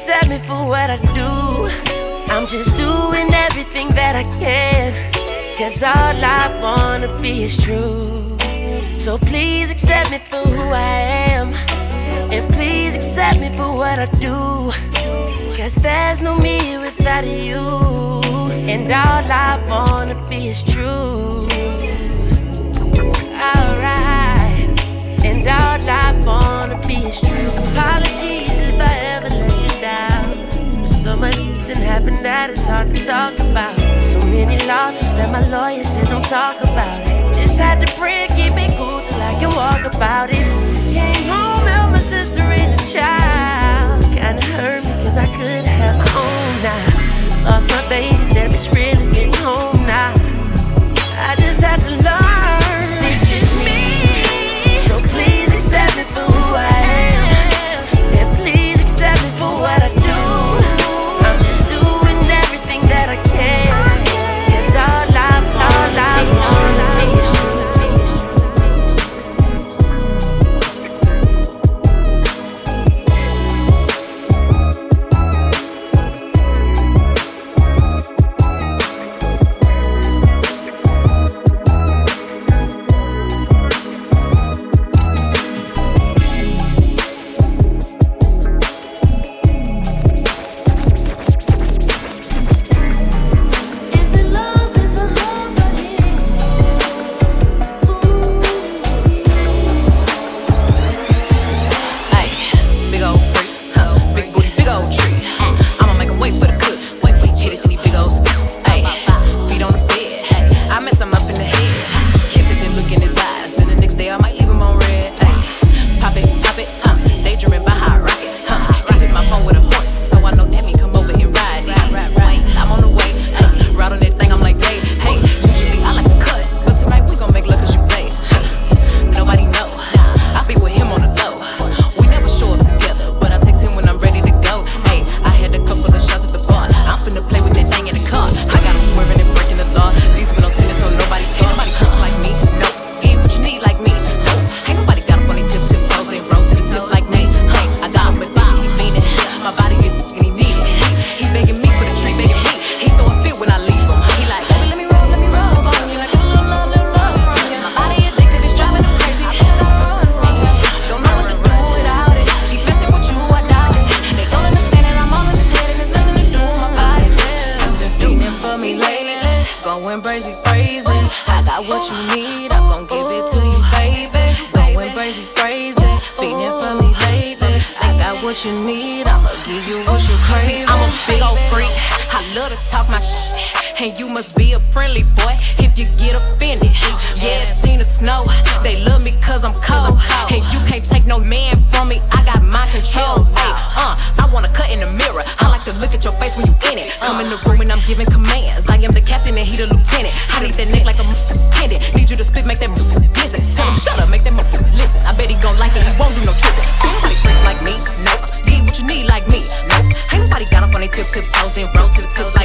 accept me for what I do. I'm just doing everything that I can. Cause all I wanna be is true. So please accept me for who I am. And please accept me for what I do. Cause there's no me without you. And all I wanna be is true. Alright. And all I wanna be is true. Apologies if I ever down. But so much that happened that it's hard to talk about. So many losses that my lawyer said don't talk about. Just had to pray and keep it cool till I can walk about it. Came home, helped my sister raise a child. Kinda hurt me cause I could have my own now. Lost my baby, that bitch really getting home now. I just had to learn. What you need, I'ma give you what you crave. I'm a big old freak, I love to talk my shit. And you must be a friendly boy if you get offended. Yeah, it's Tina Snow. They love me cause I'm cold. And you can't take no man from me. I got my control. Hey, uh, I wanna cut in the mirror. I like to look at your face when you in it. Come in the room and I'm giving commands. I am the captain and he the lieutenant. I need that neck like a pendant. Need you to spit, make that listen. Tell him shut up, make that listen. I bet he gon' like it, he won't do no. Ain't nobody freak like me, nope. Need what you need like me, nope. Ain't nobody got up on their tip, tip toes, then roll to the tip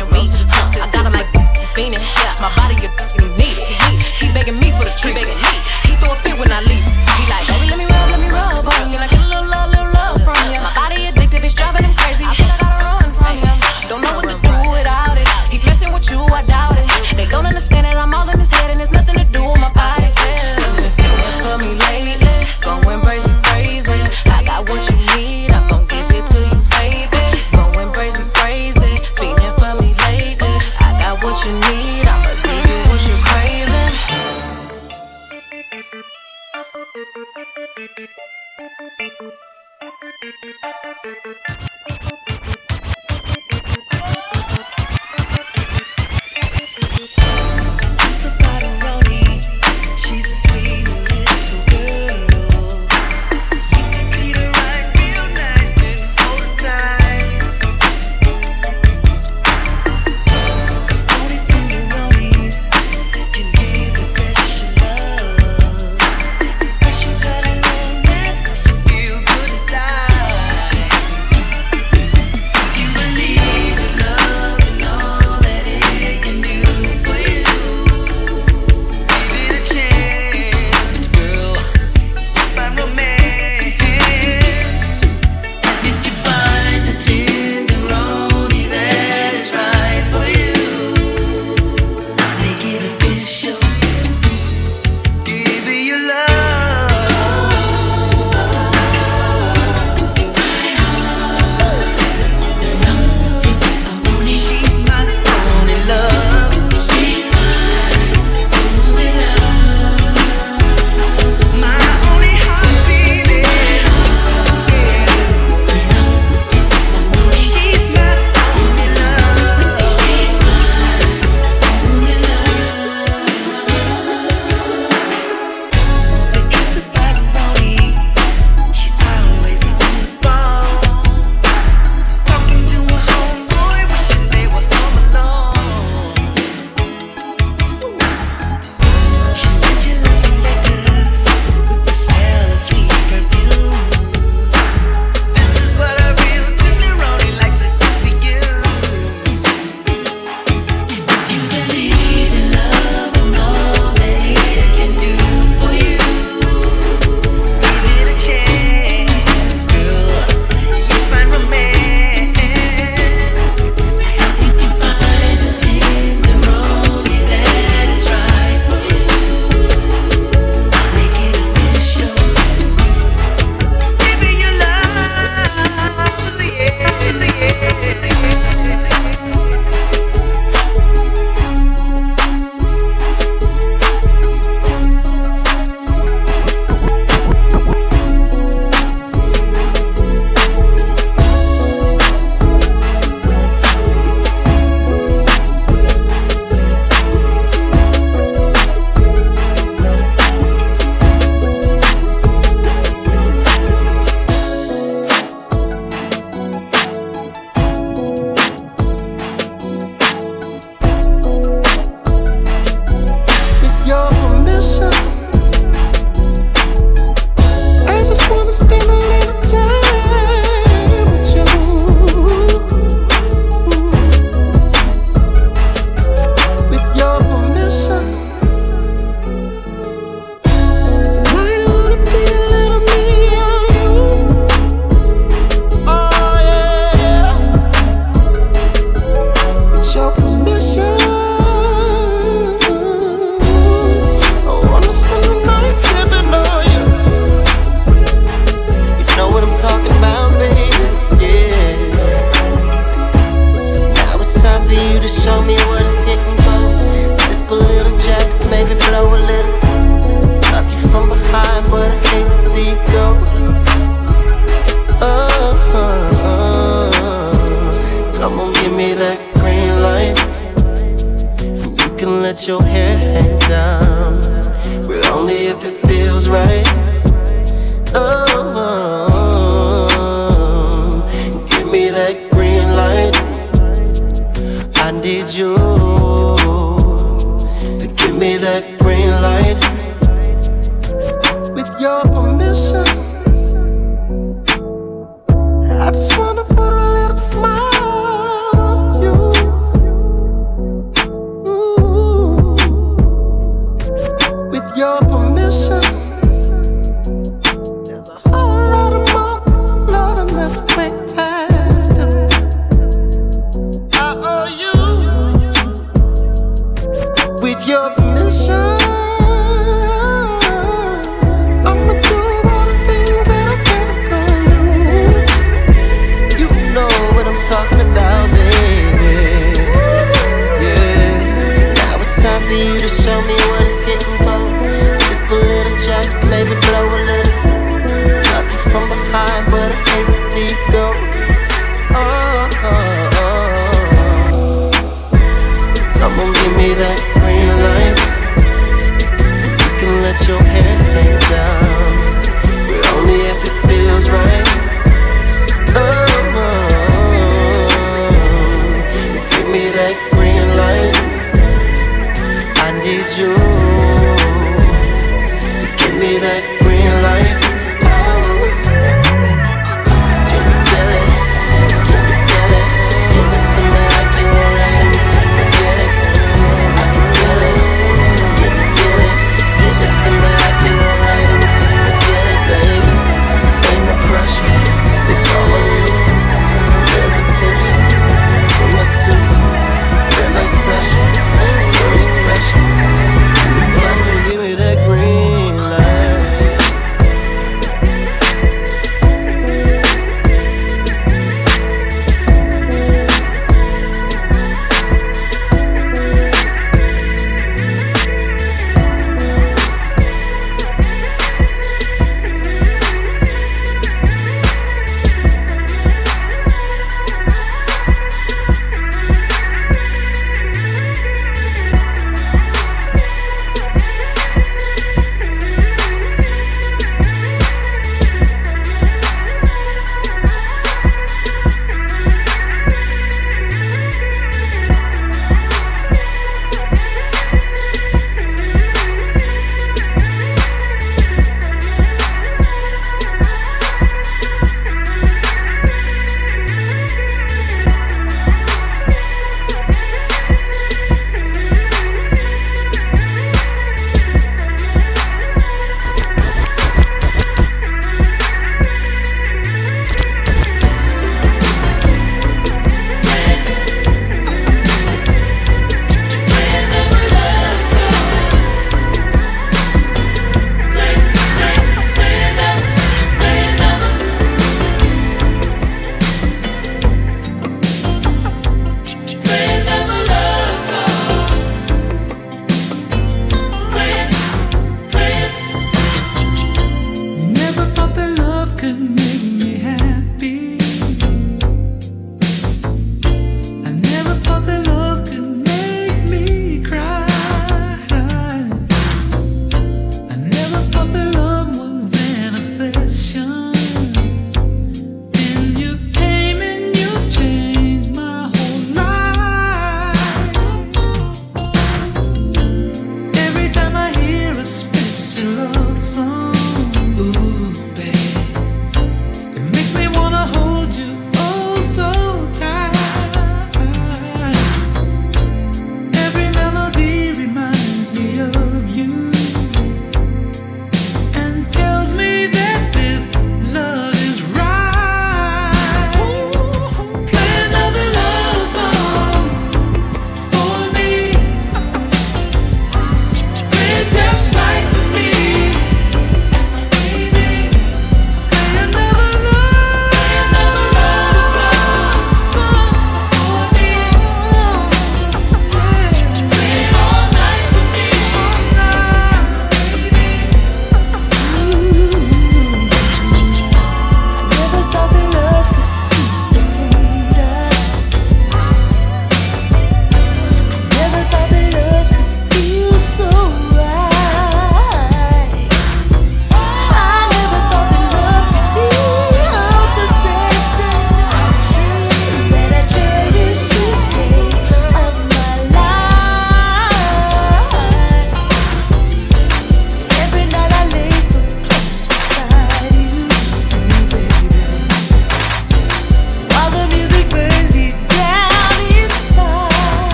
to show me what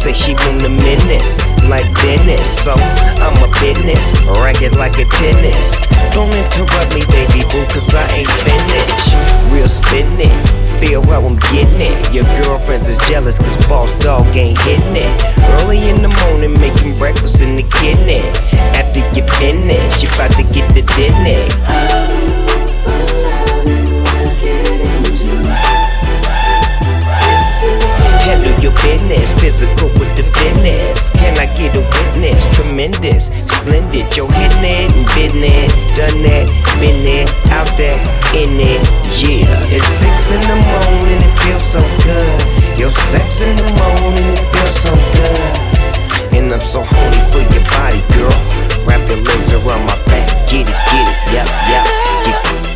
say she want a menace like Dennis, so I'm a business, ragged like a tennis. Don't interrupt me, baby boo, cause I ain't finished. Real spinning, feel how I'm getting it. Your girlfriends is jealous cause boss dog ain't hitting it. Early in the morning, making breakfast in the kitchen. After you finish, you about to get the dinner. Your business, physical with the fitness. Can I get a witness? Tremendous, splendid. You're hitting it and it, done that, been there, out there, in it. Yeah, it's six in the morning, it feels so good. Your sex in the morning, it feels so good. And I'm so horny for your body, girl. Wrap your legs around my back, get it, get it, yep, yep. You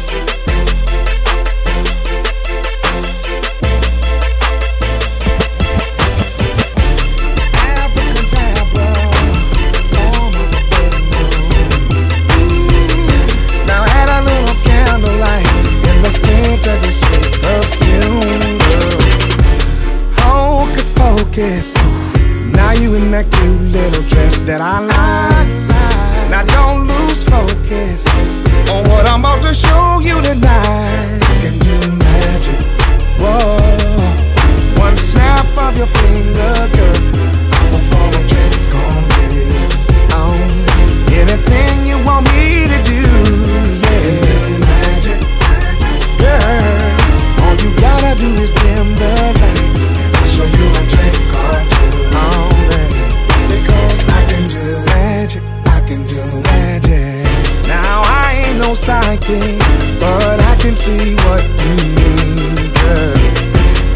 see what you mean, girl.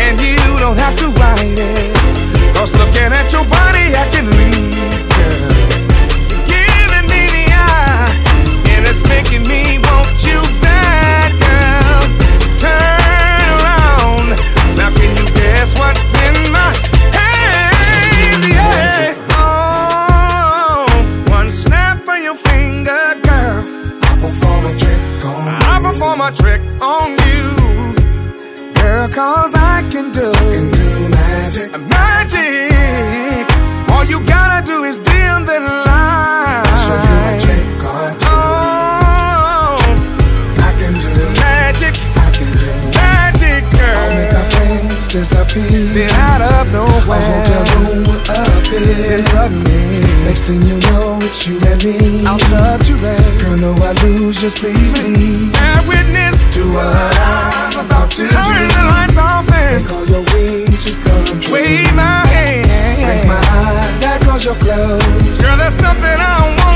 And you don't have to write it, lose. Just please, please. Bear witness to what I'm about to do. Turn the lights off and make all your wishes come true. Wave my hand. Break my eye. That goes your clothes. Girl, there's something I want